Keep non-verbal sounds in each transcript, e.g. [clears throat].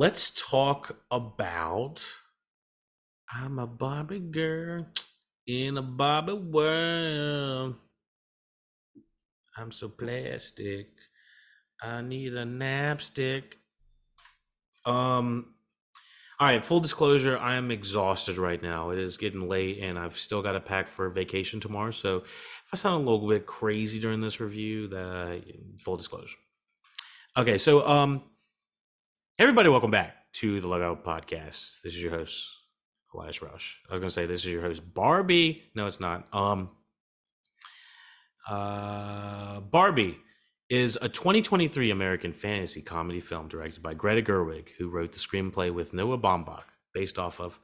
let's talk about I'm a Barbie girl in a Barbie world. I'm so plastic. I need a napstick. Um, all right, full disclosure, I am exhausted right now. It is getting late and I've still got to pack for vacation tomorrow. So if I sound a little bit crazy during this review, that full disclosure. Okay, so um everybody welcome back to the Logo Podcast. This is your host, Elias Rauch. I was gonna say this is your host, Barbie. No, it's not. Um uh Barbie is a 2023 American fantasy comedy film directed by Greta Gerwig, who wrote the screenplay with Noah Baumbach, based off of,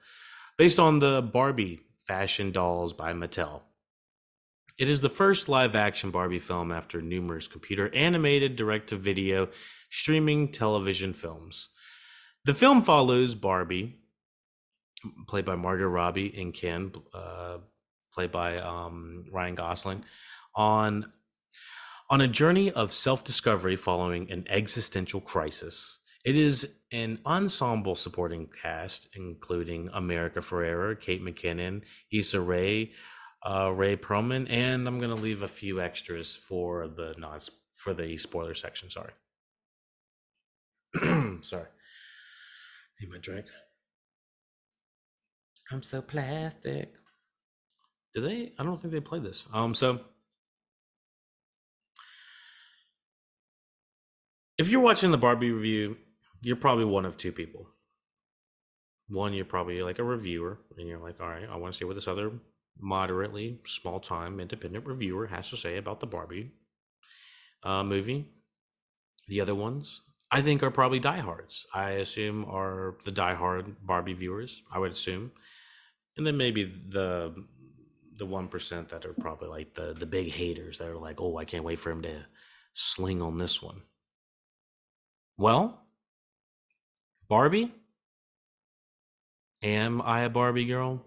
based on the Barbie fashion dolls by Mattel. It is the first live-action Barbie film after numerous computer animated direct-to-video streaming television films. The film follows Barbie, played by Margot Robbie, and Ken, uh, played by um, Ryan Gosling, on on a journey of self discovery following an existential crisis. It is an ensemble supporting cast, including America Ferrera, Kate McKinnon, Issa Rae, uh, Rhea Perlman, and I'm to leave a few extras for the non for the spoiler section. Sorry. [clears throat] Sorry. Need my drink. I'm so plastic. Do they? I don't think they played this. Um. So if you're watching the Barbie review, you're probably one of two people. One, you're probably like a reviewer, and you're like, all right, I want to see what this other moderately small time independent reviewer has to say about the Barbie uh, movie. The other ones, I think, are probably diehards. I assume are the diehard Barbie viewers. I would assume, and then maybe the the one percent that are probably like the the big haters that are like, oh, I can't wait for him to sling on this one. Well, Barbie? Am I a Barbie girl?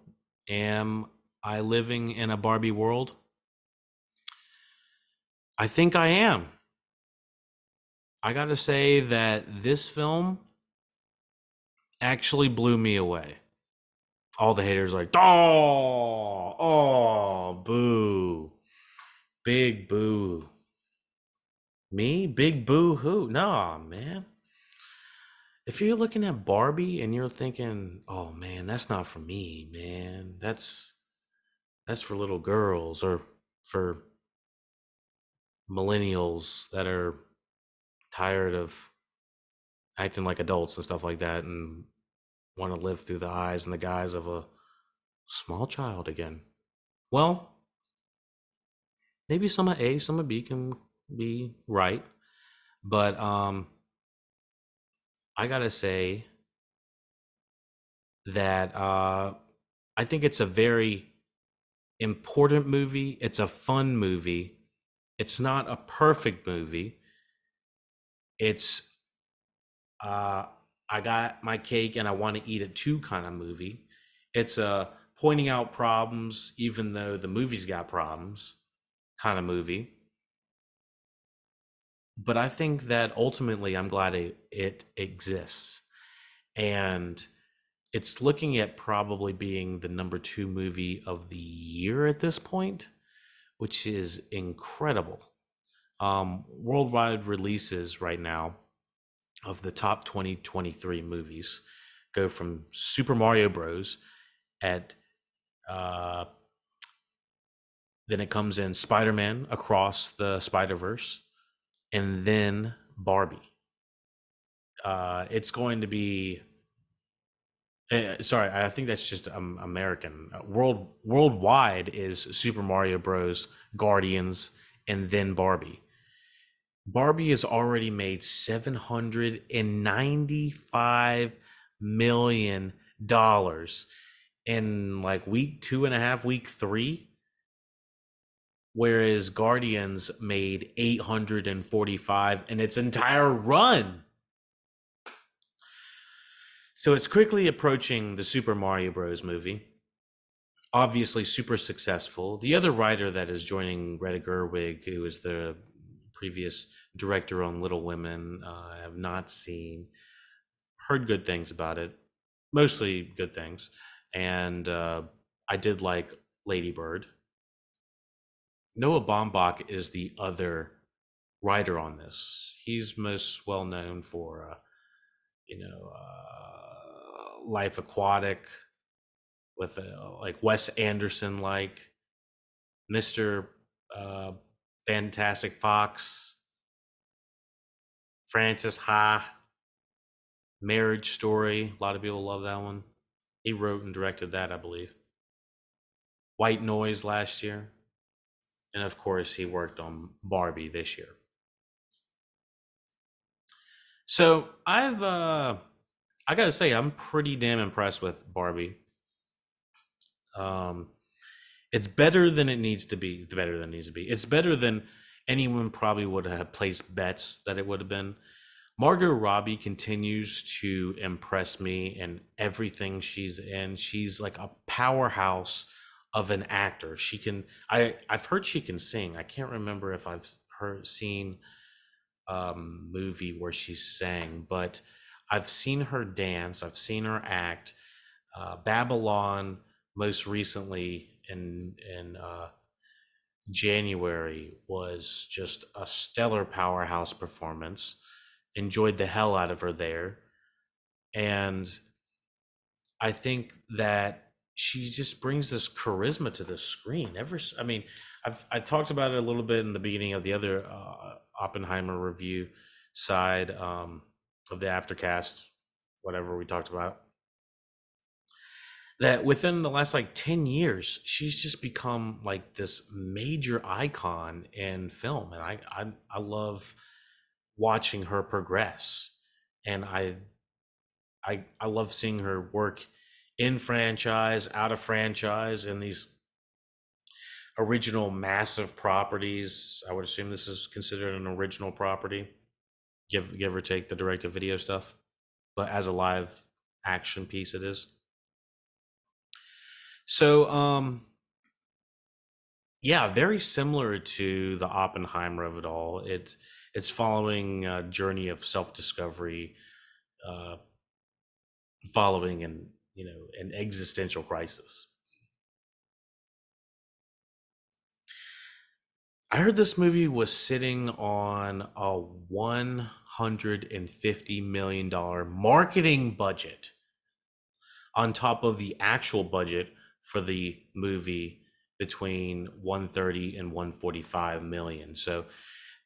Am I living in a Barbie world? I think I am. I got to say that this film actually blew me away. All the haters like, oh, oh, boo, big boo. Me? Big boo hoo. Nah, man. If you're looking at Barbie and you're thinking, "Oh man, that's not for me, man. That's that's for little girls or for millennials that are tired of acting like adults and stuff like that and want to live through the eyes and the guise of a small child again." Well, maybe some of A, some of B can be right. But um I gotta say that uh I think it's a very important movie. It's a fun movie. It's not a perfect movie. It's uh I got my cake and I want to eat it too kind of movie. It's a pointing out problems even though the movie's got problems kind of movie but I think that ultimately I'm glad it, it exists. And it's looking at probably being the number two movie of the year at this point, which is incredible. Um, worldwide releases right now of the top 2023 movies go from Super Mario Bros. at uh, then it comes in Spider Man across the Spider Verse and then Barbie. Uh, it's going to be. Uh, sorry, I think that's just um, American. World worldwide is Super Mario Bros, Guardians, and then Barbie. Barbie has already made seven hundred and ninety-five million dollars in like week two and a half, week three whereas Guardians made 845 in its entire run. So it's quickly approaching the Super Mario Bros. movie. Obviously, super successful. The other writer that is joining Greta Gerwig, who is the previous director on Little Women, uh, I have not seen. heard good things about it, mostly good things, and uh, I did like Lady Bird. Noah Baumbach is the other writer on this. He's most well known for, uh, you know, uh, Life Aquatic, with uh, like Wes Anderson, like Mister uh, Fantastic Fox, Frances Ha, Marriage Story. A lot of people love that one. He wrote and directed that, I believe. White Noise last year. And of course, he worked on Barbie this year. So I've, uh, I gotta say, I'm pretty damn impressed with Barbie. Um, it's better than it needs to be. Better than it needs to be. It's better than anyone probably would have placed bets that it would have been. Margot Robbie continues to impress me in everything she's in. She's like a powerhouse of an actor. She can I I've heard she can sing. I can't remember if I've heard seen um movie where she sang, but I've seen her dance, I've seen her act. Uh Babylon most recently in in uh January was just a stellar powerhouse performance. Enjoyed the hell out of her there. And I think that she just brings this charisma to the screen. Ever, I mean, I've I talked about it a little bit in the beginning of the other uh, Oppenheimer review side um, of the aftercast, whatever we talked about. That within the last like ten years, she's just become like this major icon in film, and I I, I love watching her progress, and I I I love seeing her work in franchise, out of franchise, and these original massive properties. I would assume this is considered an original property, give give or take the direct to video stuff, but as a live action piece, it is. So, um, yeah, very similar to the Oppenheimer of it all. It it's following a journey of self discovery, uh, following an you know an existential crisis. I heard this movie was sitting on a one hundred and fifty million dollar marketing budget on top of the actual budget for the movie between 130 and 145 million. So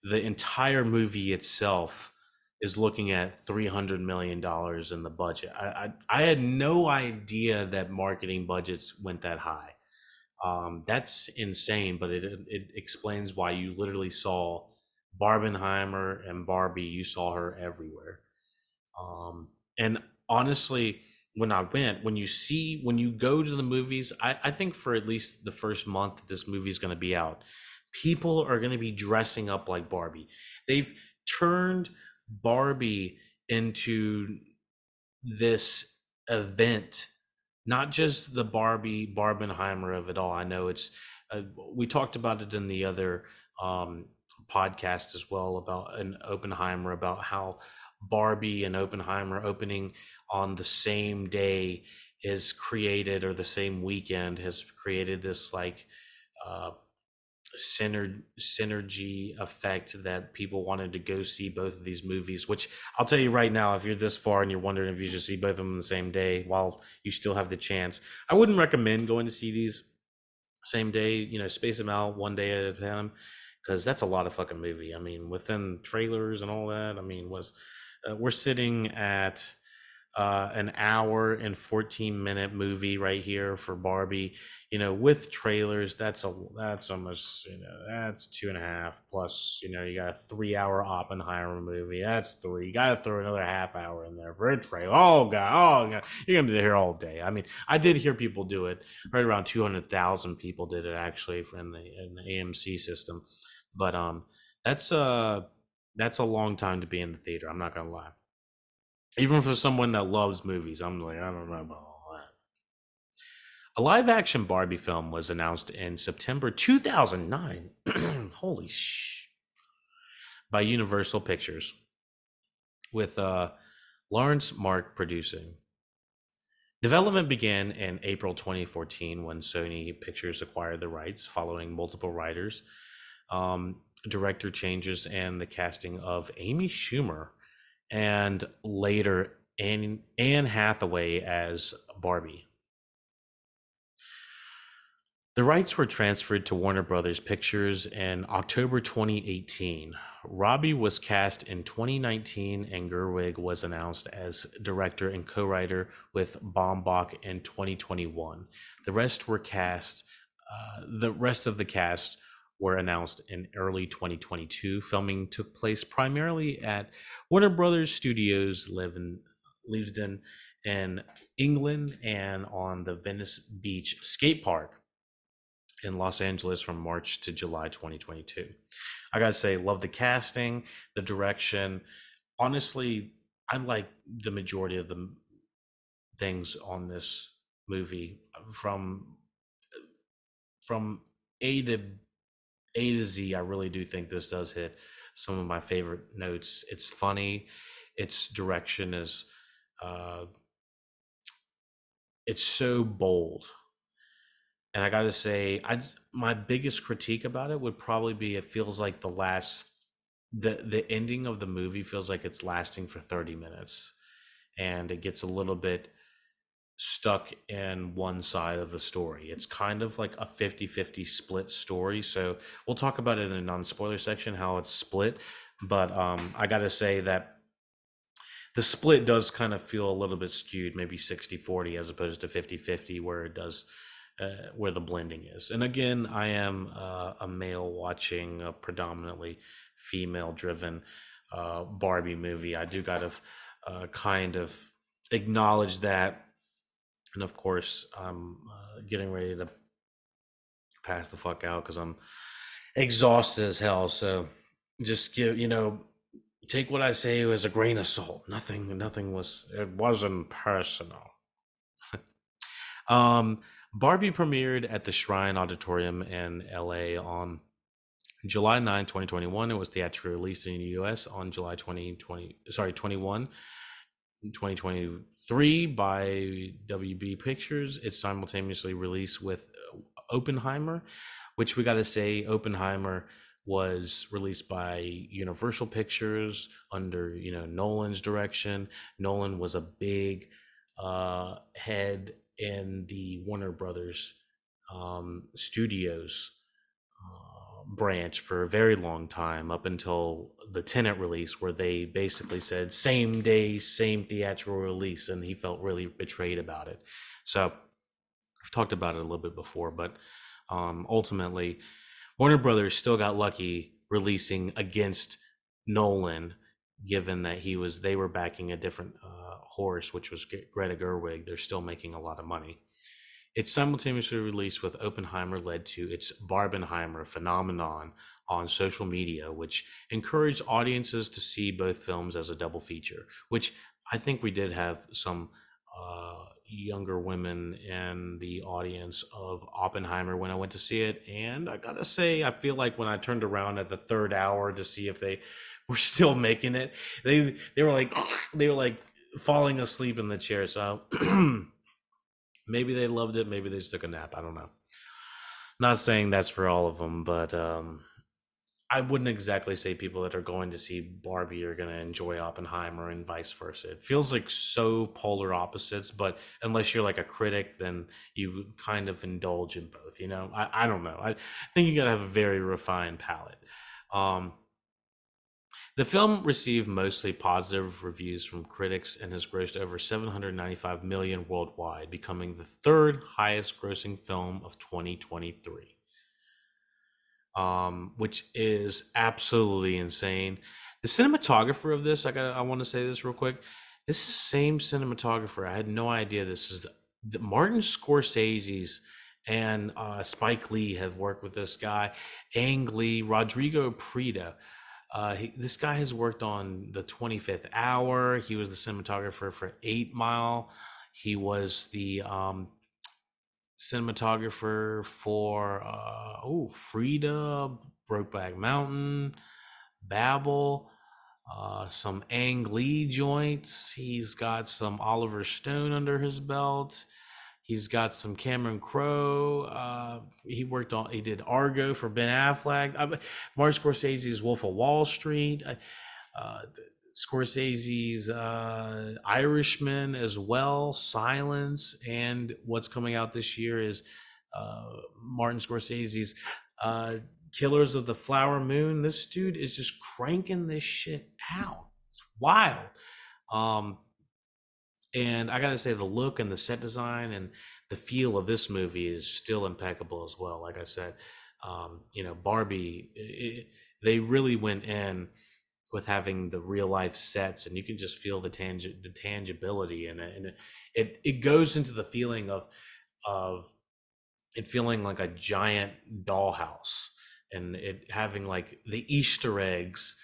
the entire movie itself is looking at 300 million dollars in the budget. I, I, I had no idea that marketing budgets went that high. Um, that's insane, but it it explains why you literally saw Barbenheimer and Barbie. You saw her everywhere. Um, and honestly, when I went, when you see, when you go to the movies, I, I think for at least the first month that this movie is going to be out, people are going to be dressing up like Barbie. They've turned Barbie into this event, not just the Barbie Barbenheimer of it all. I know it's, uh, we talked about it in the other um, podcast as well about an Oppenheimer about how Barbie and Oppenheimer opening on the same day is created or the same weekend has created this like uh synergy synergy effect that people wanted to go see both of these movies which i'll tell you right now if you're this far and you're wondering if you should see both of them the same day while you still have the chance i wouldn't recommend going to see these same day you know space them out one day at a time because that's a lot of fucking movie. I mean within trailers and all that i mean was uh, we're sitting at uh, an hour and 14 minute movie right here for Barbie. You know, with trailers, that's a that's almost you know that's two and a half plus. You know, you got a three hour Oppenheimer movie. That's three. You got to throw another half hour in there for a trailer. Oh god, oh god, you're gonna be here all day. I mean, I did hear people do it. Right around 200,000 people did it actually in the in the AMC system, but um, that's uh that's a long time to be in the theater. I'm not gonna lie even for someone that loves movies, I'm like, I don't know about all that. A live action Barbie film was announced in September 2009. [clears throat] Holy sh! By Universal Pictures with uh, Laurence Mark producing. Development began in April 2014 when Sony Pictures acquired the rights following multiple writers, um, director changes, and the casting of Amy Schumer and later Anne, Anne Hathaway as Barbie. The rights were transferred to Warner Brothers Pictures in October 2018. Robbie was cast in 2019, and Gerwig was announced as director and co writer with Baumbach in 2021. The rest were cast, uh, the rest of the cast were announced in early 2022. Filming took place primarily at Warner Brothers Studios, live in Leavesden in England, and on the Venice Beach skate park in Los Angeles from March to July 2022. I gotta say, love the casting, the direction. Honestly, I like the majority of the things on this movie from from A to A to Z. I really do think this does hit some of my favorite notes. It's funny. Its direction is uh, it's so bold and I got to say, I my biggest critique about it would probably be it feels like the last the the ending of the movie feels like it's lasting for 30 minutes and it gets a little bit stuck in one side of the story. It's kind of like a 50-50 split story. So we'll talk about it in the non-spoiler section how it's split, but um I got to say that the split does kind of feel a little bit skewed, maybe 60-40 as opposed to 50-50 where it does uh, where the blending is. And again, I am uh, a male watching a predominantly female driven uh, Barbie movie. I do got to uh, kind of acknowledge that. And of course, I'm uh, getting ready to pass the fuck out because I'm exhausted as hell. So just give, you know, take what I say as a grain of salt. Nothing, nothing was, it wasn't personal. [laughs] um, Barbie premiered at the Shrine Auditorium in LA on July 9, 2021. It was theatrically released in the US on July 2020, sorry, 21, 2023 by WB Pictures. It's simultaneously released with Oppenheimer, which we got to say, Oppenheimer was released by Universal Pictures under, you know, Nolan's direction. Nolan was a big uh, head in the Warner Brothers um, Studios uh, branch for a very long time, up until the Tenet release, where they basically said same day, same theatrical release, and he felt really betrayed about it. So I've talked about it a little bit before, but um, ultimately, Warner Brothers still got lucky releasing against Nolan, given that he was they were backing a different uh, horse, which was Greta Gerwig, they're still making a lot of money. Its simultaneously release with Oppenheimer led to its Barbenheimer phenomenon on social media, which encouraged audiences to see both films as a double feature, which I think we did have some uh, younger women in the audience of Oppenheimer when I went to see it. And I gotta say, I feel like when I turned around at the third hour to see if they [laughs] were still making it, they they were like [clears throat] they were like falling asleep in the chair. So [clears throat] maybe they loved it. Maybe they just took a nap. I don't know. Not saying that's for all of them, but um, I wouldn't exactly say people that are going to see Barbie are going to enjoy Oppenheimer and vice versa. It feels like so polar opposites, but unless you're like a critic, then you kind of indulge in both. You know, I, I don't know. I think you got to have a very refined palate. Um, the film received mostly positive reviews from critics and has grossed over 795 million worldwide, becoming the third highest grossing film of 2023. Um, which is absolutely insane. The cinematographer of this, I got I want to say this real quick. This is the same cinematographer. I had no idea this is the, the Martin Scorsese's and uh, Spike Lee have worked with this guy, Ang Lee, Rodrigo Prieto. Uh, he, this guy has worked on the 25th Hour. He was the cinematographer for Eight Mile. He was the um, cinematographer for uh, oh Frida, Brokeback Mountain, Babel. uh, some Ang Lee joints. He's got some Oliver Stone under his belt. He's got some Cameron Crowe. Uh, he worked on. He did Argo for Ben Affleck. Uh, Martin Scorsese's Wolf of Wall Street. Uh, Scorsese's uh, Irishman as well. Silence, and what's coming out this year is uh, Martin Scorsese's uh, Killers of the Flower Moon. This dude is just cranking this shit out. It's wild. Um, and I gotta say, the look and the set design and the feel of this movie is still impeccable as well. Like I said, um, you know, Barbie, it, they really went in with having the real life sets, and you can just feel the tangi- the tangibility in it, and it, it it goes into the feeling of of it feeling like a giant dollhouse and it having like the Easter eggs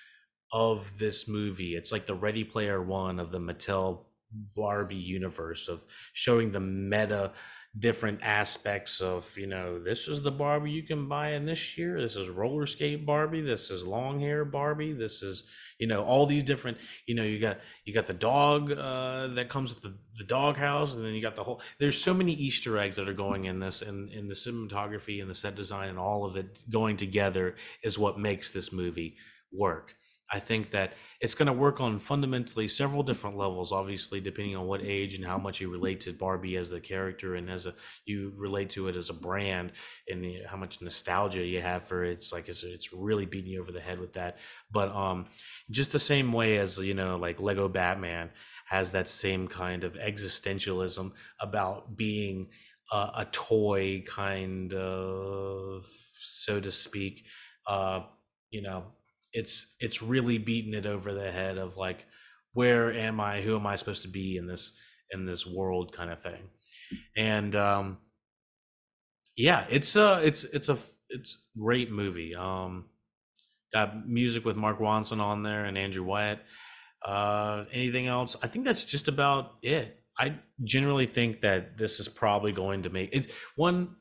of this movie. It's like the Ready Player One of the Mattel Barbie universe of showing the meta different aspects of you know this is the Barbie you can buy in this year. This is roller skate Barbie. This is long hair Barbie. This is you know all these different you know you got you got the dog uh, that comes with the, the dog house and then you got the whole there's so many easter eggs that are going in this and in the cinematography and the set design and all of it going together is what makes this movie work I think that it's going to work on fundamentally several different levels. Obviously, depending on what age and how much you relate to Barbie as a character and as a you relate to it as a brand and the, how much nostalgia you have for it. It's like it's, it's really beating you over the head with that. But um, just the same way as you know, like Lego Batman has that same kind of existentialism about being a, a toy, kind of so to speak. Uh, you know it's it's really beating it over the head of like where am i who am i supposed to be in this in this world kind of thing. And um yeah it's uh it's it's a it's great movie. Um got music with mark ronson on there and andrew wyatt. Uh anything else? I think that's just about it. I generally think that this is probably going to make it one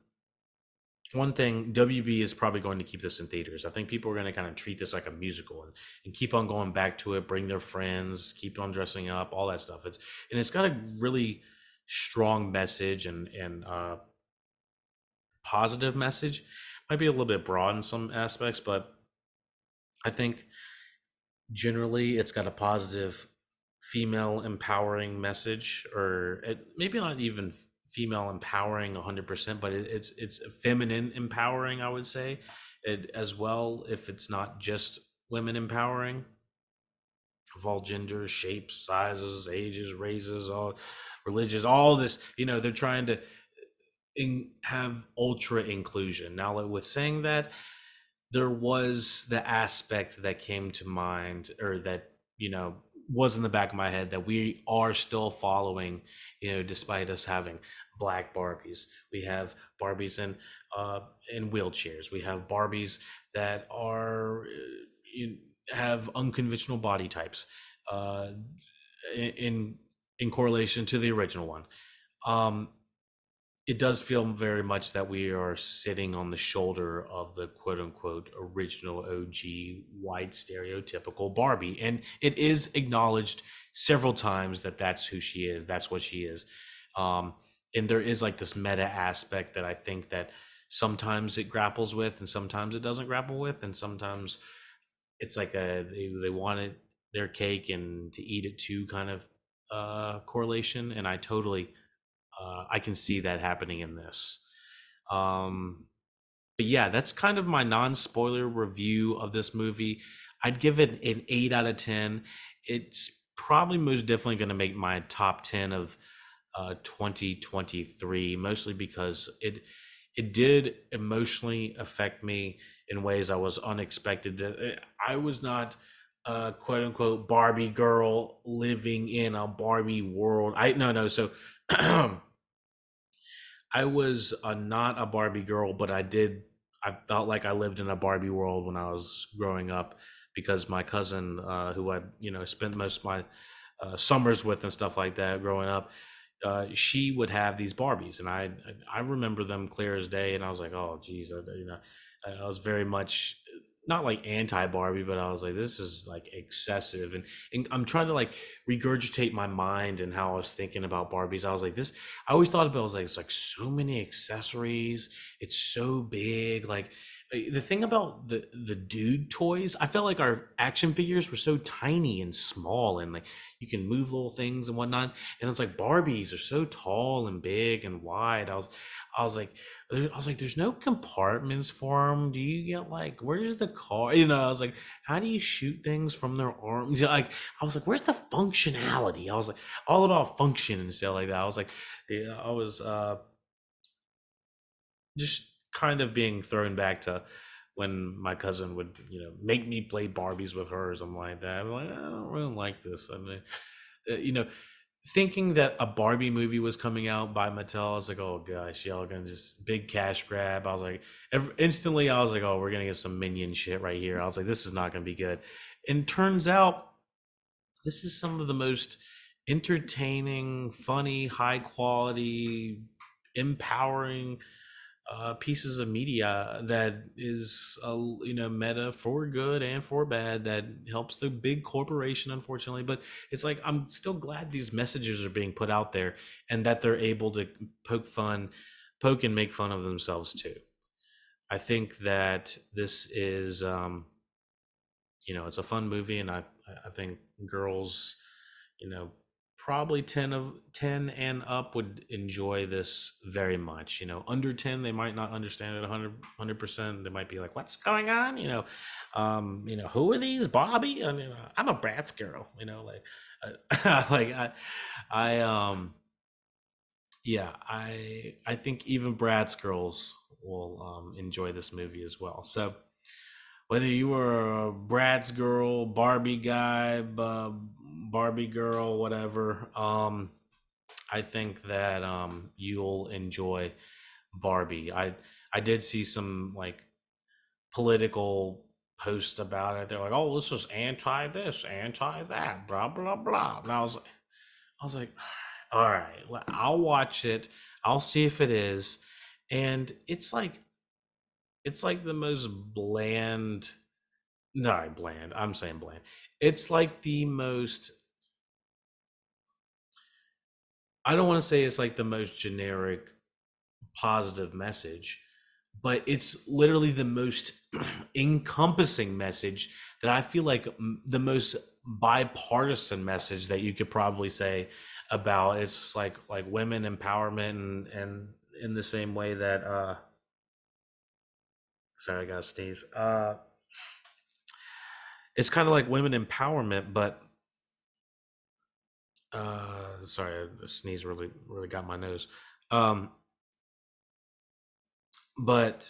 one thing WB is probably going to keep this in theaters. I think people are going to kind of treat this like a musical and, and keep on going back to it, bring their friends, keep on dressing up, all that stuff. It's and it's got a really strong message and and uh, positive message. Might be a little bit broad in some aspects, but I think generally it's got a positive female empowering message, or it, maybe not even female empowering 100% but it, it's it's feminine empowering i would say. It, as well if it's not just women empowering of all genders shapes sizes ages races all religions all this you know they're trying to uh, in, have ultra inclusion. Now with saying that there was the aspect that came to mind or that you know was in the back of my head that we are still following, you know, despite us having black Barbies. We have Barbies in uh, in wheelchairs. We have Barbies that are uh, have unconventional body types uh, in in correlation to the original one. Um, it does feel very much that we are sitting on the shoulder of the quote unquote original OG white stereotypical Barbie. And it is acknowledged several times that that's who she is, that's what she is. Um, and there is like this meta aspect that I think that sometimes it grapples with and sometimes it doesn't grapple with. And sometimes it's like a, they, they wanted their cake and to eat it too kind of uh, correlation. And I totally uh, I can see that happening in this. Um, but yeah, that's kind of my non spoiler review of this movie. I'd give it an eight out of 10. It's probably most definitely going to make my top 10 of uh, 2023, mostly because it it did emotionally affect me in ways I was unexpected. Eh, I was not a quote unquote Barbie girl living in a Barbie world. I no no so [clears throat] I was a, not a Barbie girl, but I did. I felt like I lived in a Barbie world when I was growing up because my cousin, uh, who I you know spent most of my uh, summers with and stuff like that growing up, uh, she would have these Barbies, and I I remember them clear as day, and I was like, oh geez, I, you know, I was very much not like anti Barbie, but I was like, this is like excessive. And, and I'm trying to like regurgitate my mind and how I was thinking about Barbies. I was like, this, I always thought about it was like, it's like so many accessories. It's so big. Like the thing about the, the dude toys, I felt like our action figures were so tiny and small and like you can move little things and whatnot. And it's like Barbies are so tall and big and wide. I was, I was like, I was like, there's no compartments for them. Do you get like, where's the car? You know, I was like, how do you shoot things from their arms? Like, I was like, where's the functionality? I was like, all about function and stuff like that. I was like, yeah, I was uh, just kind of being thrown back to when my cousin would, you know, make me play Barbies with her or something like that. I'm like, I don't really like this. I mean, uh, you know, thinking that a Barbie movie was coming out by Mattel, I was like, oh gosh, y'all gonna just big cash grab. I was like, every, instantly, I was like, oh, we're gonna get some minion shit right here. I was like, this is not gonna be good. And turns out, this is some of the most entertaining, funny, high quality, empowering uh, pieces of media that is uh, you know meta for good and for bad that helps the big corporation unfortunately. But it's like i'm still glad these messages are being put out there and that they're able to poke fun poke and make fun of themselves too. I think that this is um you know it's a fun movie and i i think girls you know probably 10 of 10 and up would enjoy this very much you know under 10 they might not understand it 100 100% they might be like what's going on? You know um you know who are these bobby? You know, i'm a bratz girl you know like uh, [laughs] like i i um yeah i i think even bratz girls will um enjoy this movie as well. So whether you were a Bratz girl, Barbie guy, Barbie girl, whatever, um, I think that um, you'll enjoy Barbie. I I did see some like political posts about it. They're like, "Oh, this is anti this, anti that, blah blah blah." And I was like, I was like, "All right, I'll watch it. I'll see if it is." And it's like it's like the most bland no bland i'm saying bland. It's like the most i don't want to say it's like the most generic positive message but it's literally the most [clears throat] encompassing message that i feel like the most bipartisan message that you could probably say about it's like like women empowerment and and in the same way that uh Sorry, I got to sneeze. Uh, it's kind of like women empowerment, but uh, sorry, a sneeze really really got my nose. Um, but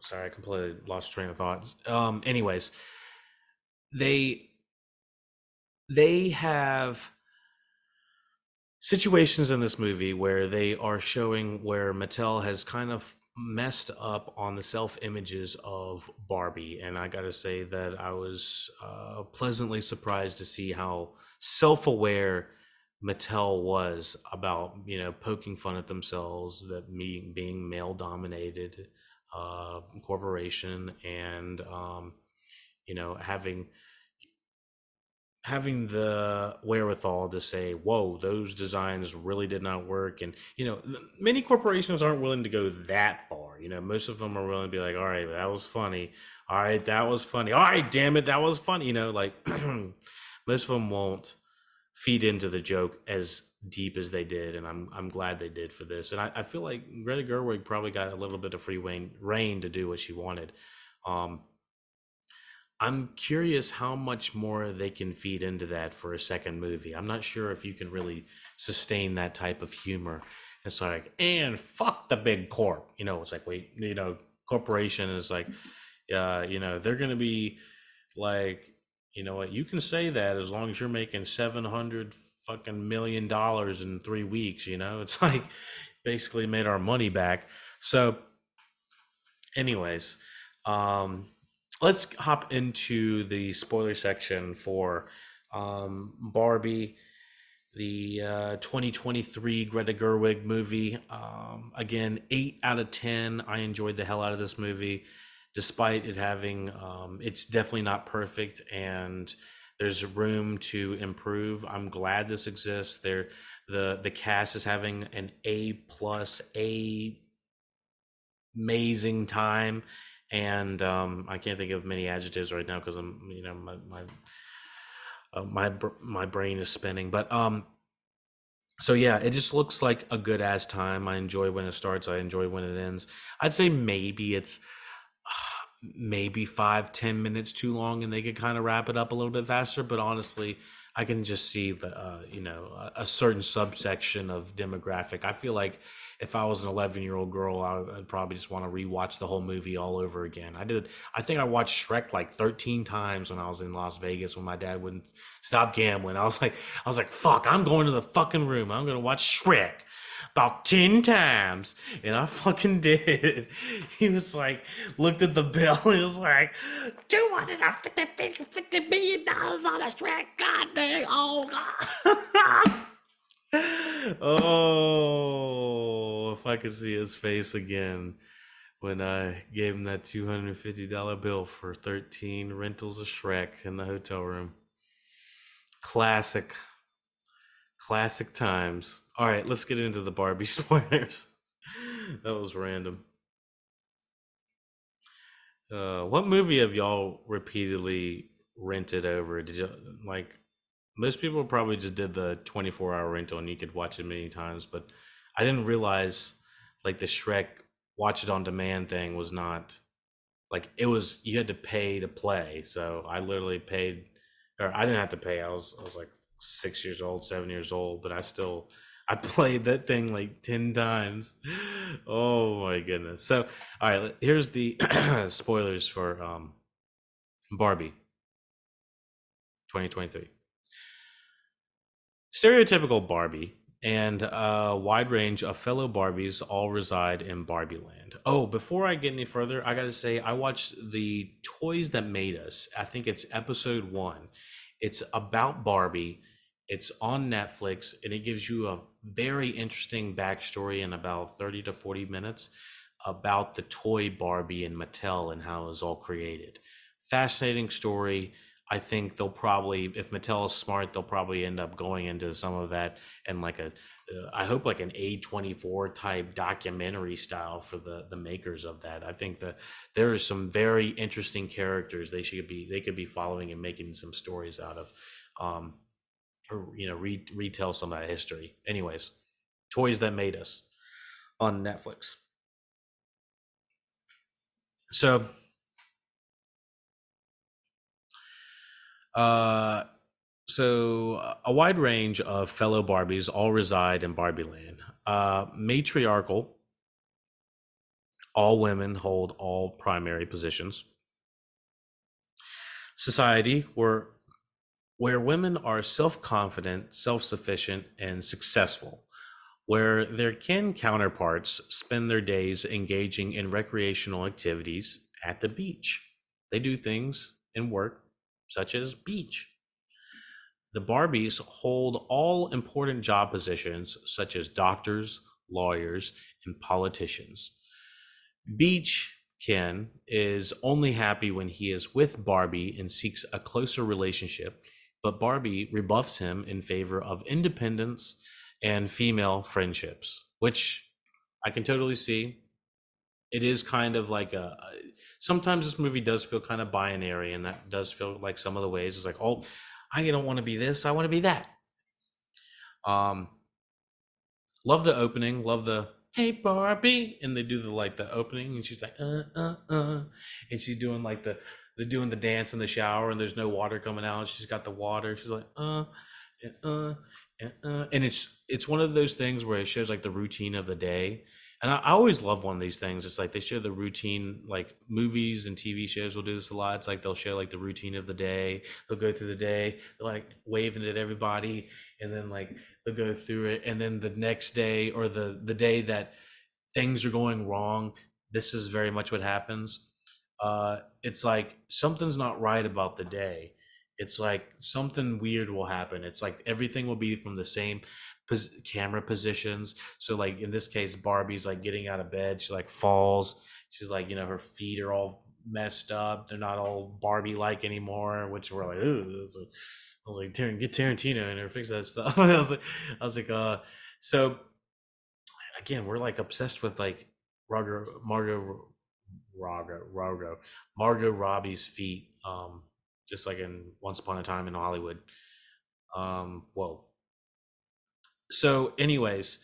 sorry, I completely lost train of thoughts. Um, anyways, they they have situations in this movie where they are showing where Mattel has kind of messed up on the self images of Barbie. And I got to say that I was uh, pleasantly surprised to see how self aware Mattel was about, you know, poking fun at themselves, that me being male dominated uh, corporation and, um, you know, having having the wherewithal to say, "Whoa, those designs really did not work," and you know, many corporations aren't willing to go that far. You know, most of them are willing to be like, "All right, that was funny. All right, that was funny. All right, damn it, that was funny." You know, like [clears throat] most of them won't feed into the joke as deep as they did, and I'm I'm glad they did for this. And I, I feel like Greta Gerwig probably got a little bit of free reign, reign to do what she wanted. Um, I'm curious how much more they can feed into that for a second movie. I'm not sure if you can really sustain that type of humor. It's like, and fuck the big corp. You know, it's like, wait, you know, corporation is like, uh, you know, they're going to be like, you know what, you can say that as long as you're making 700 fucking million dollars in three weeks, you know, it's [laughs] like basically made our money back. So, anyways, um, let's hop into the spoiler section for um, Barbie, the uh, 2023 Greta Gerwig movie. Um, again, eight out of 10. I enjoyed the hell out of this movie, despite it having, um, it's definitely not perfect, and there's room to improve. I'm glad this exists. There, the the cast is having an A plus A amazing time, and um, I can't think of many adjectives right now because I'm you know my my uh, my my brain is spinning. But um, so yeah, it just looks like a good ass time. I enjoy when it starts. I enjoy when it ends. I'd say maybe it's maybe five ten minutes too long and they could kind of wrap it up a little bit faster but honestly i can just see the uh, you know a, certain subsection of demographic. I feel like if i was an 11 year old girl I, would probably just want to rewatch the whole movie all over again. I did i think i watched shrek like 13 times when i was in las vegas when my dad wouldn't stop gambling. I was like i was like fuck i'm going to the fucking room. I'm gonna watch shrek about 10 times. And I fucking [laughs] did. He was like, looked at the bill [laughs] he was like, $250 million on a track. God dang. Oh, God. [laughs] oh, if I could see his face again when I gave him that $250 bill for 13 rentals of Shrek in the hotel room. Classic. Classic times. All right, let's get into the Barbie [laughs] spoilers. that was random. Uh, what movie have y'all repeatedly rented over? Did you like? Most people probably just did the 24 hour rental and you could watch it many times, but I didn't realize like the Shrek watch it on demand thing was not like it was you had to pay to play. So I literally paid or I didn't have to pay. I was I was like six years old, seven years old, but I still I [laughs] played that thing like 10 times. Oh my goodness. So, all right, here's the [clears throat] spoilers for um, Barbie 2023. Stereotypical Barbie and a wide range of fellow Barbies all reside in Barbie land. Oh, before I get any further, I got to say, I watched the Toys That Made Us. I think it's episode one. It's about Barbie it's on Netflix and it gives you a very interesting backstory in about 30 to 40 minutes about the toy Barbie and Mattel and how it was all created. Fascinating story. I think they'll probably, if Mattel is smart, they'll probably end up going into some of that and like a, uh, I hope like an A24 type documentary style for the the makers of that. I think that there are some very interesting characters they should be they could be following and making some stories out of. Um, or you know re- retell some of that history. Anyways toys that made us on netflix. So uh so a wide range of fellow barbies all reside in barbie land. Uh matriarchal all women hold all primary positions. Society where where women are self confident, self sufficient, and successful, where their Ken counterparts spend their days engaging in recreational activities at the beach. They do things and work such as beach. The Barbies hold all important job positions such as doctors, lawyers, and politicians. Beach Ken is only happy when he is with Barbie and seeks a closer relationship but Barbie rebuffs him in favor of independence and female friendships, which I can totally see. It is kind of like a. Sometimes this movie does feel kind of binary, and that does feel like some of the ways it's like, oh, I don't want to be this, I want to be that. Um, love the opening, love the hey Barbie, and they do the like the opening, and she's like, uh, uh, uh, and she's doing like the they're doing the dance in the shower and there's no water coming out. She's got the water. She's like, uh, uh, uh, and it's it's one of those things where it shows like the routine of the day. And I, I always love one of these things. It's like they show the routine, like movies and TV shows will do this a lot. It's like they'll show like the routine of the day. They'll go through the day, like waving at everybody, and then like they'll go through it, and then the next day or the the day that things are going wrong, this is very much what happens uh, it's like something's not right about the day. It's like something weird will happen. It's like everything will be from the same pos- camera positions. So like in this case, Barbie's like getting out of bed. She like falls. She's like you know her feet are all messed up. They're not all Barbie like anymore, which we're like, ooh. I was like, like get Tarantino in there, fix that stuff. [laughs] I was like, I was like, uh, so again, we're like obsessed with like Roger Margot, Margot, Margot, Margot Robbie's feet, um, just like in Once Upon a Time in Hollywood. Um, whoa. So, anyways,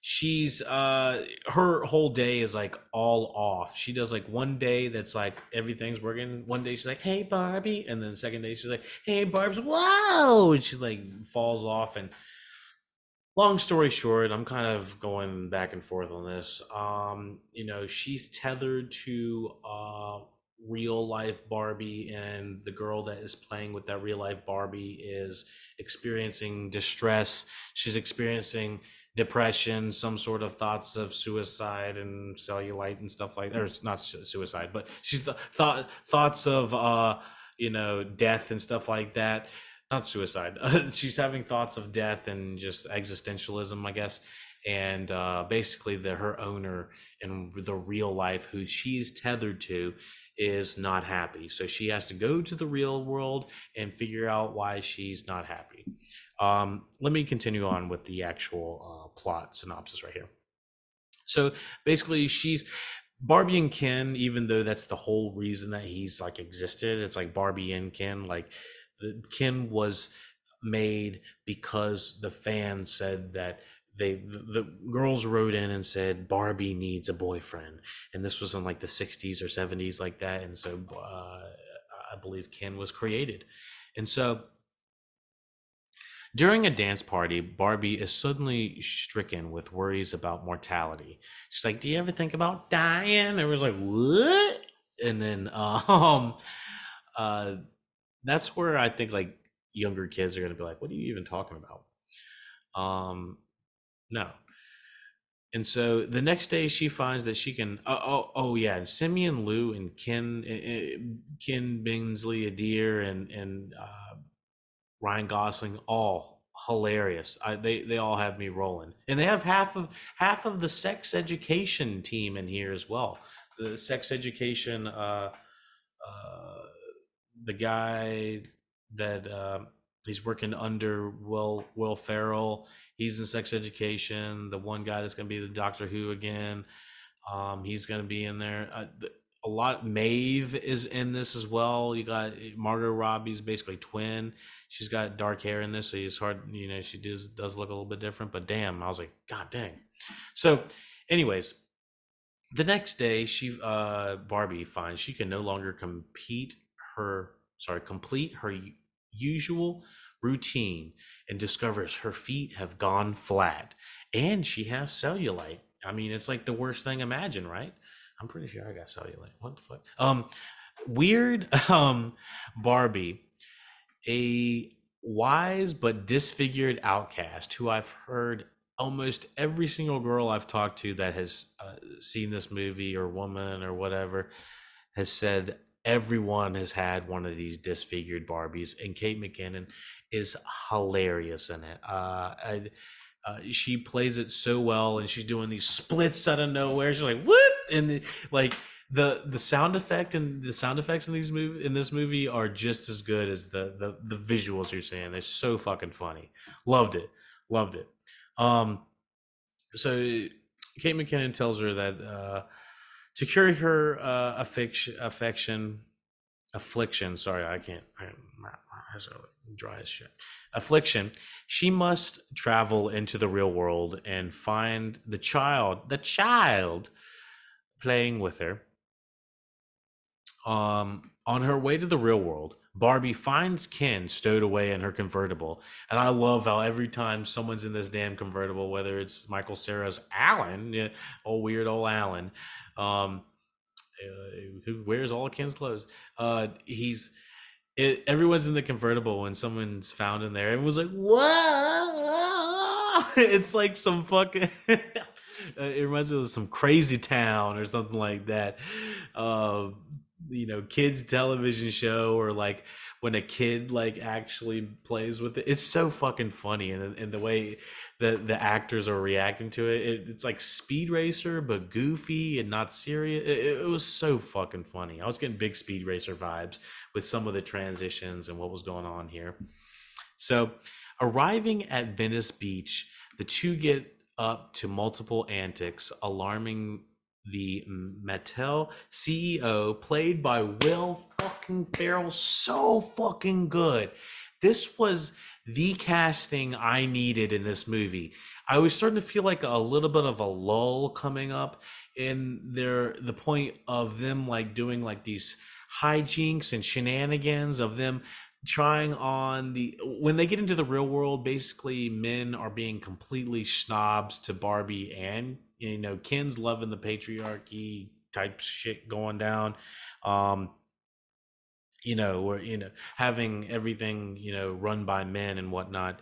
she's uh her whole day is like all off she does like one day that's like everything's working one day she's like hey barbie and then the second day she's like hey barb's whoa and she like falls off and long story short i'm kind of going back and forth on this um you know she's tethered to uh real life Barbie and the girl that is playing with that real life Barbie is experiencing distress. She's experiencing depression, some sort of thoughts of suicide and cellulite and stuff like that. Or it's not suicide, but she's the thought thoughts of uh, you know, death and stuff like that. Not suicide. [laughs] she's having thoughts of death and just existentialism, I guess. And uh, basically, the her owner in the real life, who she's tethered to, is not happy. So she has to go to the real world and figure out why she's not happy. Um, let me continue on with the actual uh, plot synopsis right here. So basically, she's Barbie and Ken, even though that's the whole reason that he's like existed, it's like Barbie and Ken. Like Ken was made because the fans said that they the, the, girls wrote in and said Barbie needs a boyfriend, and this was in like the '60s or '70s, like that. And so uh, I believe Ken was created, and so during a dance party, Barbie is suddenly stricken with worries about mortality. She's like, "Do you ever think about dying?" And it was like, "What?" And then, [laughs] um, uh, that's where I think like younger kids are gonna be like, "What are you even talking about?" Um, no. And so the next day, she finds that she can. Oh, oh, oh yeah. And Simu Liu and Ken, uh, Ken Bingsley, Adair, and and uh, Ryan Gosling, all hilarious. I, they they all have me rolling, and they have half of half of the sex education team in here as well. The sex education, uh, uh, the guy that uh, he's working under Will Will Ferrell. He's in sex education. The one guy that's going to be the Doctor Who again. Um, he's going to be in there. Uh, a lot. Maeve is in this as well. You got eh, Margot Robbie's basically twin. She's got dark hair in this, so it's hard. You know, she does does look a little bit different. But damn, I was like, God dang. So, anyways, the next day, she uh Barbie finds she can no longer compete her sorry complete her usual routine and discovers her feet have gone flat and she has cellulite. I mean, it's like the worst thing imagine, right? I'm pretty sure I got cellulite. What the fuck? Um, weird. [laughs] Um, Barbie, a wise but disfigured outcast who I've heard almost every single girl I've talked to that has uh, seen this movie or woman or whatever has said everyone has had one of these disfigured Barbies, and Kate McKinnon is hilarious in it. Uh, I, uh, she plays it so well, and she's doing these splits out of nowhere. She's like whoop, and the, like the the sound effect and the sound effects in these movie in this movie are just as good as the the the visuals you're seeing. They're so fucking funny. Loved it, loved it. Um, so Kate McKinnon tells her that uh, to cure her uh, affection, affection, affliction. Sorry, I can't. I, my eyes dry as shit. Affliction. She must travel into the real world and find the child, the child, playing with her. Um, on her way to the real world, Barbie finds Ken stowed away in her convertible. And I love how every time someone's in this damn convertible, whether it's Michael Cera's Alan, yeah, old weird old Alan, um, uh, who wears all Ken's clothes. Uh, he's it, everyone's in the convertible when someone's found in there. Everyone's like, "Whoa!" [laughs] it's like some fucking. [laughs] it reminds me of some crazy town or something like that. Uh, you know, kids television show or like when a kid like actually plays with it. It's so fucking funny, and and the way the the actors are reacting to it. it it's like Speed Racer, but goofy and not serious. It, it was so fucking funny. I was getting big Speed Racer vibes with some of the transitions and what was going on here. So, arriving at Venice Beach, the two get up to multiple antics, alarming the Mattel CEO, played by Will fucking Ferrell, so fucking good. This was the casting I needed in this movie. I was starting to feel like a little bit of a lull coming up in their the point of them like doing like these hijinks and shenanigans of them trying on the when they get into the real world basically men are being completely snobs to barbie and you know ken's loving the patriarchy type shit going down um you know or you know having everything you know run by men and whatnot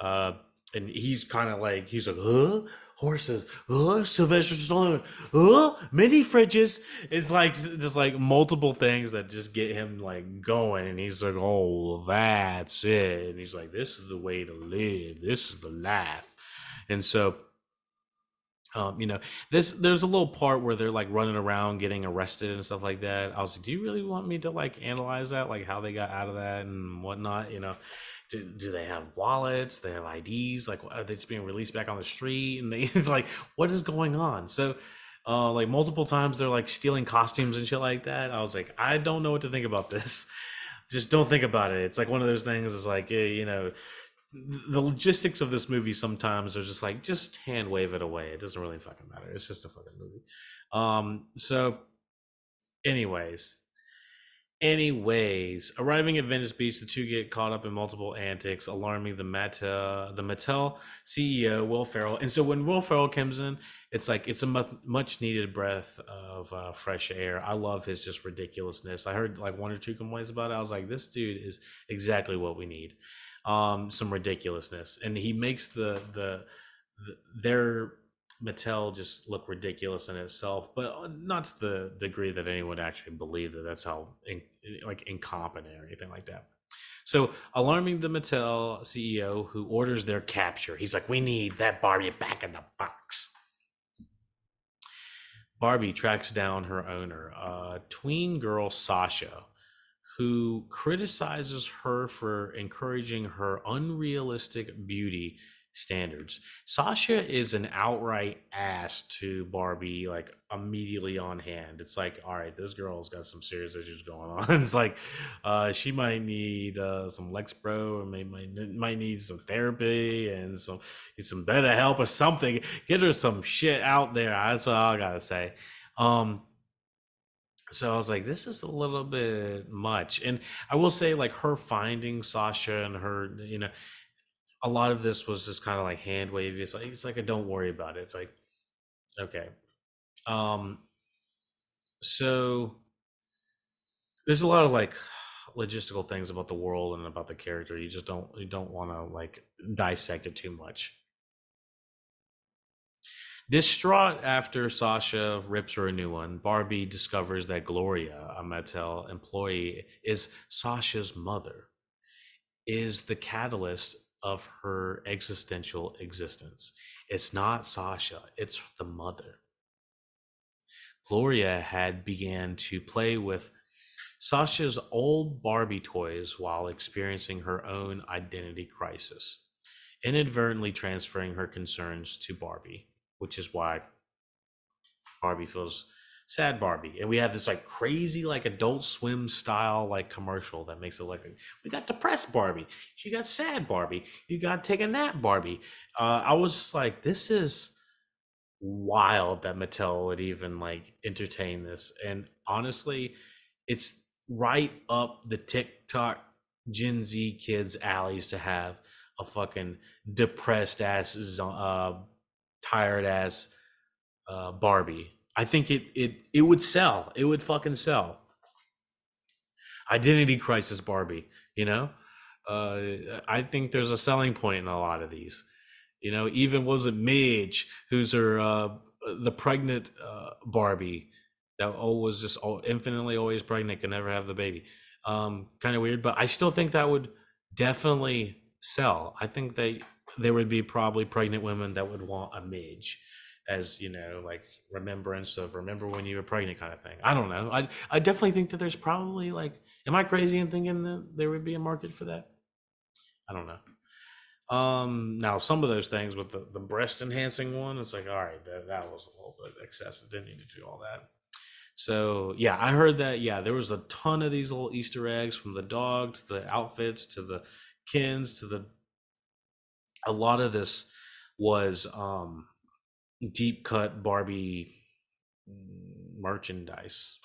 uh and he's kind of like he's like huh? Horses? Huh? Sylvester stallone? Huh? Mini fridges? It's like just like multiple things that just get him like going and he's like oh that's it. And he's like this is the way to live. This is the life. And so um, you know, this there's a little part where they're like running around getting arrested and stuff like that. I was like, do you really want me to like analyze that, like how they got out of that and whatnot? You know, do, do they have wallets? They have IDs? Like, are they just being released back on the street? And they [laughs] it's like, what is going on? So, uh, like multiple times they're like stealing costumes and shit like that. I was like, I don't know what to think about this. [laughs] Just don't think about it. It's like one of those things. It's like, you know the logistics of this movie sometimes are just like just hand wave it away. It doesn't really fucking matter. It's just a fucking movie. Um, so anyways, anyways, arriving at Venice Beach, the two get caught up in multiple antics, alarming the Mattel the Mattel CEO Will Ferrell. And so when Will Ferrell comes in, it's like it's a much needed breath of uh, fresh air. I love his just ridiculousness. I heard like one or two complaints about it. I was like, this dude is exactly what we need um, some ridiculousness, and he makes the the, the their Mattel just look ridiculous in itself, but not to the degree that anyone actually believe that that's how in, like incompetent or anything like that. So alarming the Mattel CEO who orders their capture. He's like, "We need that Barbie back in the box." Barbie tracks down her owner, uh, tween girl Sasha, who criticizes her for encouraging her unrealistic beauty standards. Sasha is an outright ass to Barbie, like immediately on hand. It's like, all right, this girl's got some serious issues going on. [laughs] it's like, uh, she might need uh, some Lexapro, or may, might might need some therapy and some some better help or something. Get her some shit out there. That's what I gotta say. Um, so I was like, this is a little bit much. And I will say, like, her finding Sasha and her, you know, a lot of this was just kind of like hand wavy. It's like, it's like, a don't worry about it. It's like, okay. Um, so there's a lot of like logistical things about the world and about the character. You just don't, you don't want to like dissect it too much. Distraught after Sasha rips her a new one, Barbie discovers that Gloria, a Mattel employee, is Sasha's mother, is the catalyst of her existential existence. It's not Sasha, it's the mother. Gloria had began to play with Sasha's old Barbie toys while experiencing her own identity crisis, inadvertently transferring her concerns to Barbie which is why Barbie feels sad Barbie. And we have this like crazy like adult swim style like commercial that makes it like we got depressed Barbie. She got sad Barbie. You got take a nap Barbie. Uh, I was just like, this is wild that Mattel would even like entertain this. And honestly, it's right up the TikTok Gen Z kids' alleys to have a fucking depressed ass uh, tired ass uh, Barbie. I think it it it would sell. It would fucking sell. Identity crisis Barbie. You know, uh, I think there's a selling point in a lot of these. You know, even was it Midge, who's her uh, the pregnant uh, Barbie that always just infinitely always pregnant, can never have the baby. Um, kind of weird, but I still think that would definitely sell. I think they there would be probably pregnant women that would want a midge as you know like remembrance of remember when you were pregnant kind of thing. I don't know. I i definitely think that there's probably like am i crazy in thinking that there would be a market for that? I don't know. Um now some of those things with the, the breast enhancing one it's like all right that, that was a little bit excessive didn't need to do all that. So yeah i heard that yeah there was a ton of these little easter eggs from the dog to the outfits to the Kens to the a lot of this was um deep cut Barbie merchandise.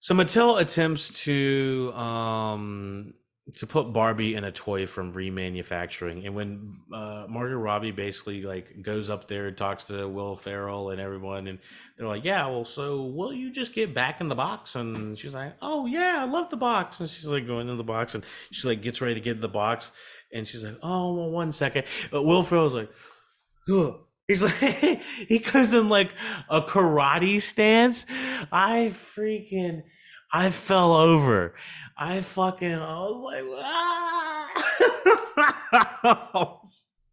So Mattel attempts to um to put Barbie in a toy from remanufacturing, and when uh, Robbie basically like goes up there, and talks to Will Ferrell and everyone, and they're like, "Yeah, well, so will you just get back in the box?" And she's like, "Oh yeah, I love the box." And she's like going in the box, and she's like gets ready to get in the box, and she's like, "Oh, well, one second. But Will Ferrell's like, Ugh. He's [laughs] like, he comes in like a karate stance. I freaking, I fell over. I fucking, I was like, ah!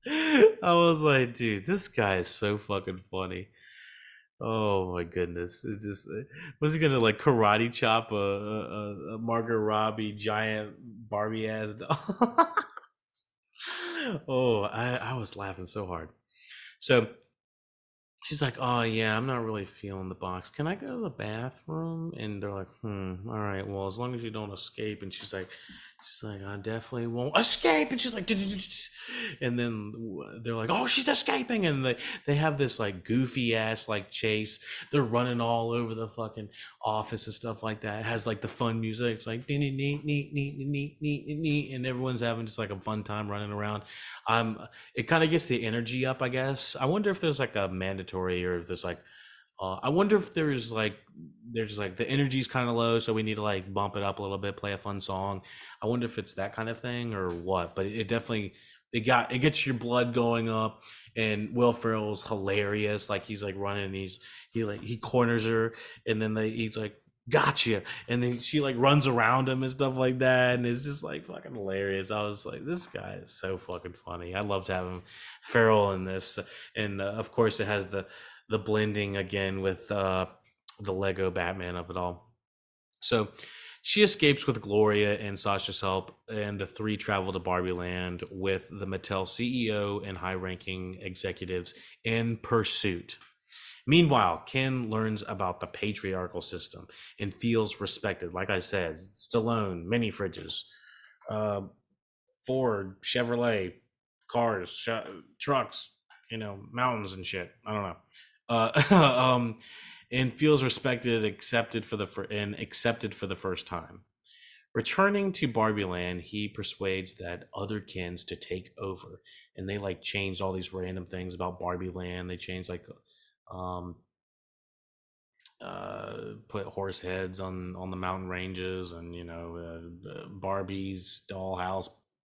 [laughs] I was like, dude, this guy is so fucking funny. Oh my goodness! It just was he gonna like karate chop a, a, a Robbie giant Barbie ass dog? [laughs] oh, I I was laughing so hard. So she's like, "Oh yeah, I'm not really feeling the box. Can I go to the bathroom?" And they're like, "Hmm, all right. Well, as long as you don't escape." And she's like, "She's like, I definitely won't escape." And she's like, [laughs] and then they're like, "Oh, she's escaping!" And they they have this like goofy ass like chase. They're running all over the fucking office and stuff like that. It has like the fun music. It's like and everyone's having just like a fun time running around. Um, it kind of gets the energy up, I guess. I wonder if there's like a mandatory or if there's like uh, I wonder if there's like there's like the energy's kind of low, so we need to like bump it up a little bit, play a fun song. I wonder if it's that kind of thing or what. But it definitely it got it gets your blood going up. And Will Ferrell's hilarious. Like he's like running, and he's he like he corners her, and then they, he's like gotcha and then she like runs around him and stuff like that and it's just like fucking hilarious i was like this guy is so fucking funny i loved having Ferrell in this and uh, of course it has the the blending again with uh the lego batman of it all so she escapes with gloria and sasha's help and the three travel to barbie land with the mattel ceo and high-ranking executives in pursuit Meanwhile, Ken learns about the patriarchal system and feels respected. Like I said, Stallone, mini fridges, uh, Ford, Chevrolet, cars, sh- trucks, you know, mountains and shit. I don't know. Uh, [laughs] um, and feels respected, accepted for the fir- and accepted for the first time. Returning to Barbie Land, he persuades that other Kens to take over, and they like change all these random things about Barbie Land. They change like um, uh, put horse heads on on the mountain ranges, and you know, uh, Barbie's dollhouse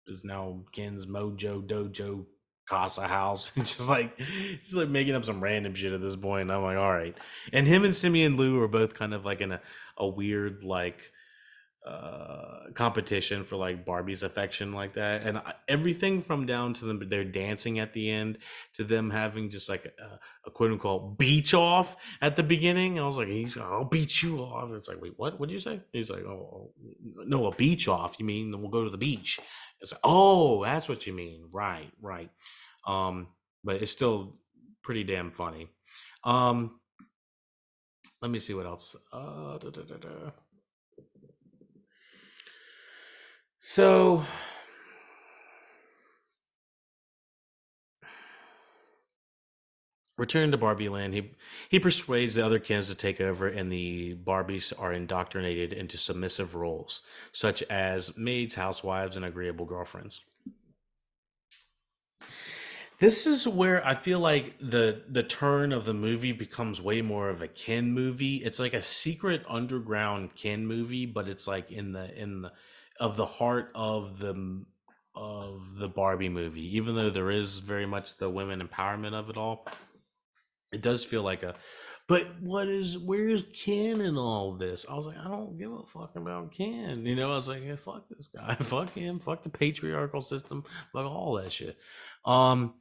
is now Ken's Mojo Dojo Casa House. [laughs] and just like he's like making up some random shit at this point. And I'm like, all right. And him and Simu Liu are both kind of like in a, a weird like uh competition for like Barbie's affection like that and everything from down to them they're dancing at the end to them having just like a, a quote unquote beach off at the beginning I was like he's I'll beat you off it's like wait what what'd you say he's like oh no a beach off you mean we'll go to the beach it's like oh that's what you mean. Right right. Um but it's still pretty damn funny. Um let me see what else uh da, da, da, so returning to Barbie Land, he he persuades the other kids to take over, and the Barbies are indoctrinated into submissive roles, such as maids, housewives, and agreeable girlfriends. This is where I feel like the the turn of the movie becomes way more of a Ken movie. It's like a secret underground Ken movie, but it's like in the in the of the heart of the of the Barbie movie. Even though there is very much the women empowerment of it all, it does feel like a but what is where's Ken in all this? I was like, I don't give a fuck about Ken. You know, I was like, yeah, fuck this guy, [laughs] fuck him, fuck the patriarchal system, fuck all that shit. Um,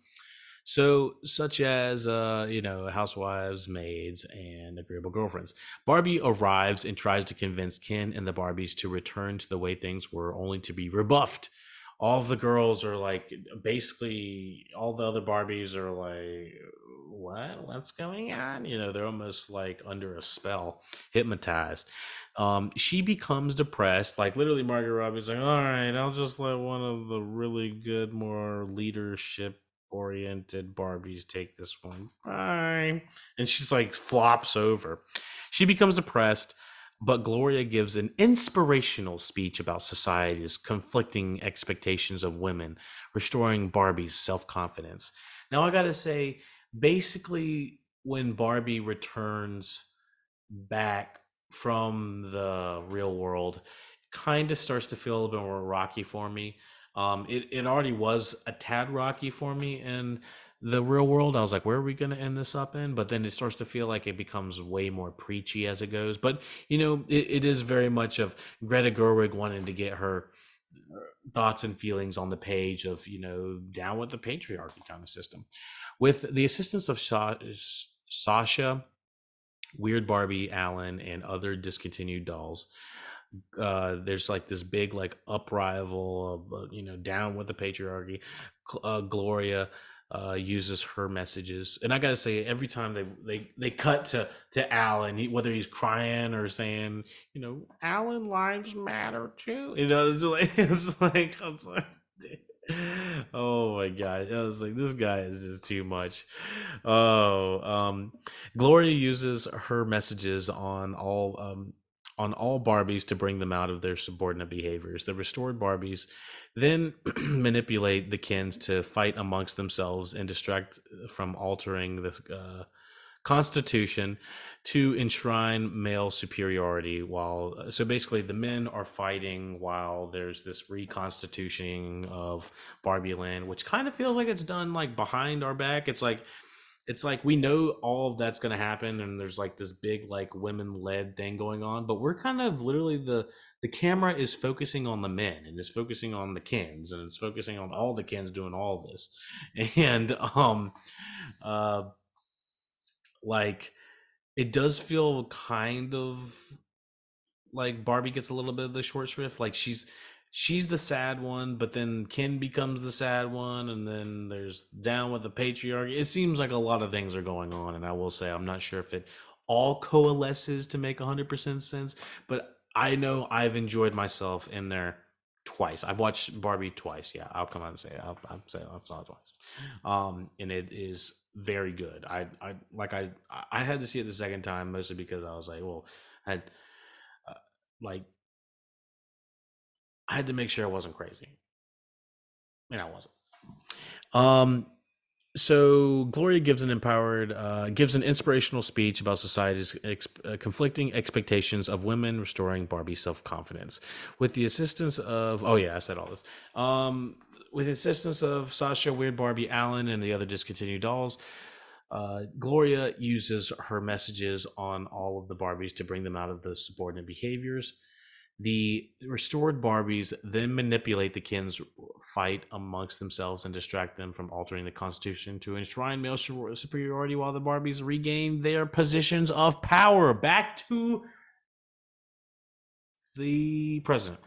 so such as uh, you know, housewives, maids, and agreeable girlfriends. Barbie arrives and tries to convince Ken and the Barbies to return to the way things were, only to be rebuffed all the girls are like basically all the other Barbies are like what? What's going on? You know they're almost like under a spell hypnotized. Um she becomes depressed like literally margot robbie's like all right i'll just let one of the really good more leadership oriented barbies take this one. Bye and she's like flops over. She becomes depressed but Gloria gives an inspirational speech about society's conflicting expectations of women, restoring Barbie's self confidence. Now, I gotta say, basically, when Barbie returns back from the real world, kind of starts to feel a little bit more rocky for me. Um, it, it already was a tad rocky for me in the real world. I was like, where are we going to end this up in? But then it starts to feel like it becomes way more preachy as it goes. But, you know, it, it is very much of Greta Gerwig wanting to get her uh, thoughts and feelings on the page of, you know, down with the patriarchy kind of system. With the assistance of Sa- Sasha, Weird Barbie, Allen, and other discontinued dolls, uh, there's like this big like uprival, uh, you know, down with the patriarchy. Uh, Gloria uh, uses her messages, and I gotta say, every time they they they cut to to Alan, he, whether he's crying or saying, you know, Alan lives matter too, you know, it's like [laughs] it's like I'm like. [laughs] oh my god i was like this guy is just too much oh um gloria uses her messages on all um on all Barbies to bring them out of their subordinate behaviors. The restored Barbies then [clears throat] manipulate the Kens to fight amongst themselves and distract from altering the uh, Constitution to enshrine male superiority. While so basically the men are fighting while there's this reconstituting of Barbie Land, which kind of feels like it's done like behind our back. It's like it's like we know all of that's going to happen and there's like this big like women led thing going on but we're kind of literally the the camera is focusing on the men and it's focusing on the Kens and it's focusing on all the Kens doing all this. [laughs] And um uh like it does feel kind of like barbie gets a little bit of the short shrift like she's she's the sad one, but then Ken becomes the sad one, and then there's down with the patriarchy. It seems like a lot of things are going on, and I will say I'm not sure if it all coalesces to make 100% sense, but I know I've enjoyed myself in there twice. I've watched Barbie twice. Yeah, I'll come out and say it. I'll, I'll say I've saw it twice, um, and it is very good. I, I like I I had to see it the second time mostly because I was like, well, I had uh, like I had to make sure I wasn't crazy. And I wasn't. Um, so Gloria gives an empowered, uh, gives an inspirational speech about society's ex- uh, conflicting expectations of women restoring Barbie's self confidence, with the assistance of. Oh yeah, I said all this. Um, with the assistance of Sasha, Weird Barbie, Allen, and the other discontinued dolls. Uh, Gloria uses her messages on all of the Barbies to bring them out of the subordinate behaviors. The restored Barbies then manipulate the Kens' fight amongst themselves and distract them from altering the Constitution to enshrine male superiority while the Barbies regain their positions of power. Back to the president.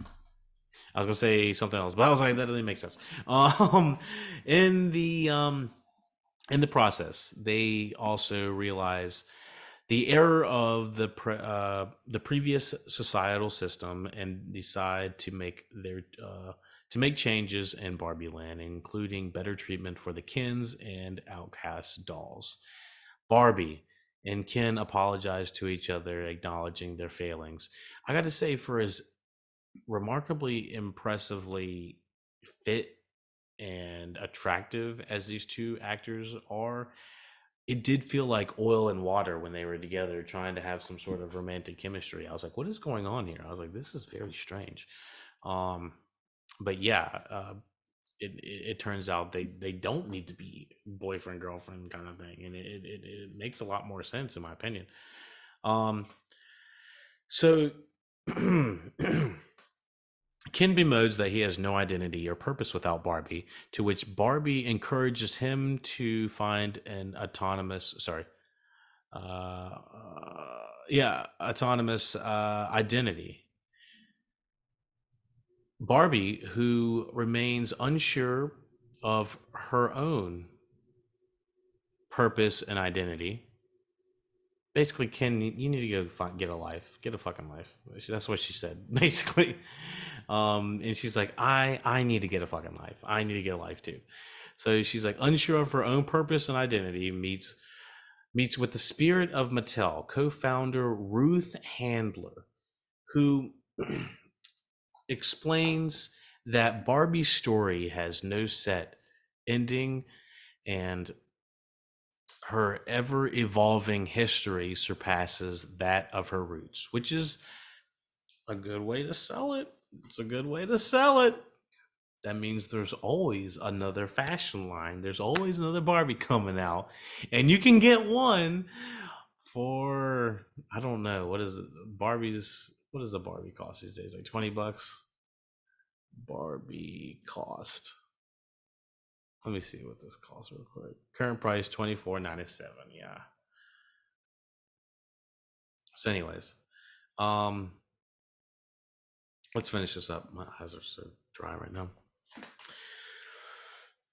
I was gonna say something else, but I was like, that doesn't make sense. [laughs] Um, in the um, in the process, they also realize the error of the pre, uh, the previous societal system and decide to make their uh, to make changes in Barbie Land, including better treatment for the Kens and outcast dolls. Barbie and Ken apologize to each other, acknowledging their failings. I got to say, for as remarkably impressively fit and attractive as these two actors are, it did feel like oil and water when they were together trying to have some sort of romantic chemistry. I was like, what is going on here? I was like, this is very strange. Um, but yeah, uh, it, it, it turns out they they don't need to be boyfriend girlfriend kind of thing, and it, it it makes a lot more sense in my opinion. Um, so. [clears throat] [clears throat] Ken bemoans that he has no identity or purpose without Barbie, to which Barbie encourages him to find an autonomous, sorry, uh, yeah, autonomous uh, identity. Barbie, who remains unsure of her own purpose and identity, basically, Ken, you need to go find, get a life, get a fucking life. That's what she said, [laughs] basically. Um, and she's like, I, I need to get a fucking life. I need to get a life too. So she's like unsure of her own purpose and identity. Meets meets with the spirit of Mattel, co-founder Ruth Handler, who [clears throat] explains that Barbie's story has no set ending and her ever evolving history surpasses that of her roots, which is a good way to sell it. It's a good way to sell it. That means there's always another fashion line. There's always another Barbie coming out. And you can get one for I don't know, what is it? Barbie's what does a Barbie cost these days? Like 20 bucks? Barbie cost. Let me see what this costs real quick. Current price twenty four ninety seven. Yeah. So, anyways, um, let's finish this up. My eyes are so dry right now.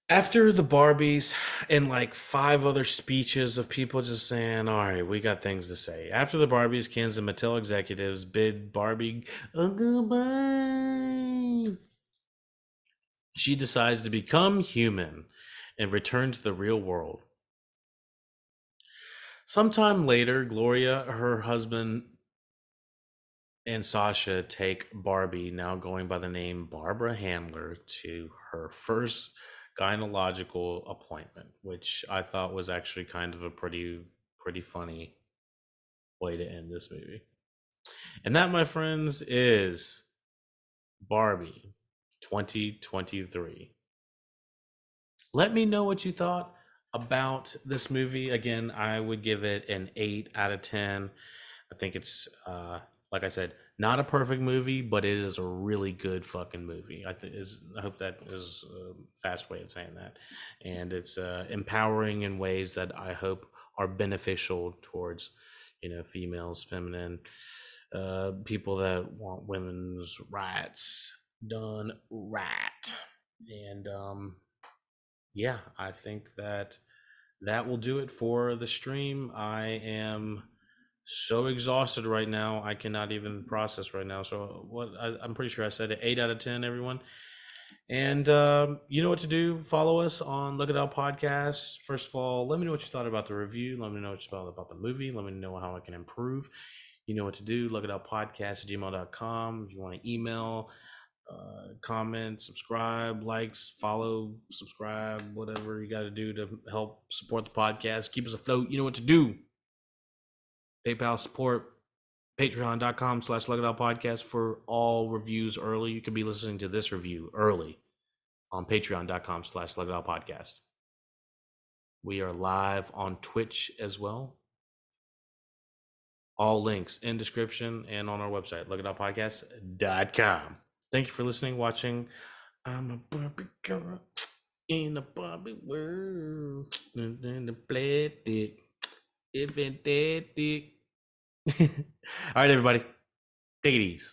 After the Barbies and like five other speeches of people just saying, "All right, we got things to say." After the Barbies, Ken's and Mattel executives bid Barbie goodbye she decides to become human and return to the real world. Sometime later, Gloria, her husband, and Sasha take Barbie, now going by the name Barbara Handler, to her first gynecological appointment, which I thought was actually kind of a pretty pretty funny way to end this movie. And that, my friends, is Barbie 2023. Let me know what you thought about this movie. Again, I would give it an 8 out of 10. I think it's uh like I said, not a perfect movie, but it is a really good fucking movie. I think is I hope that is a fast way of saying that. And it's uh empowering in ways that I hope are beneficial towards, you know, females, feminine uh people that want women's rights done right. And um, yeah, I think that that will do it for the stream. I am so exhausted right now. I cannot even process right now. So what I, am pretty sure I said it eight out of ten, everyone. And um, you know what to do. Follow us on LuckyDog Podcast. First of all, let me know what you thought about the review. Let me know what you thought about the movie. Let me know how I can improve. You know what to do. LuckyDog Podcast at gmail.com. If you want to email, uh, comment, subscribe, likes, follow, subscribe, whatever you got to do to help support the podcast, keep us afloat. You know what to do. PayPal support, patreon.com slash LuckyDog Podcast for all reviews early. You could be listening to this review early on patreon.com slash LuckyDog Podcast. We are live on Twitch as well. All links in description and on our website, luckydogpodcast.com. Thank you for listening, watching. I'm a Barbie girl in a Barbie world. And the play dick. If it dead dick. [laughs] All right, everybody. Take it easy.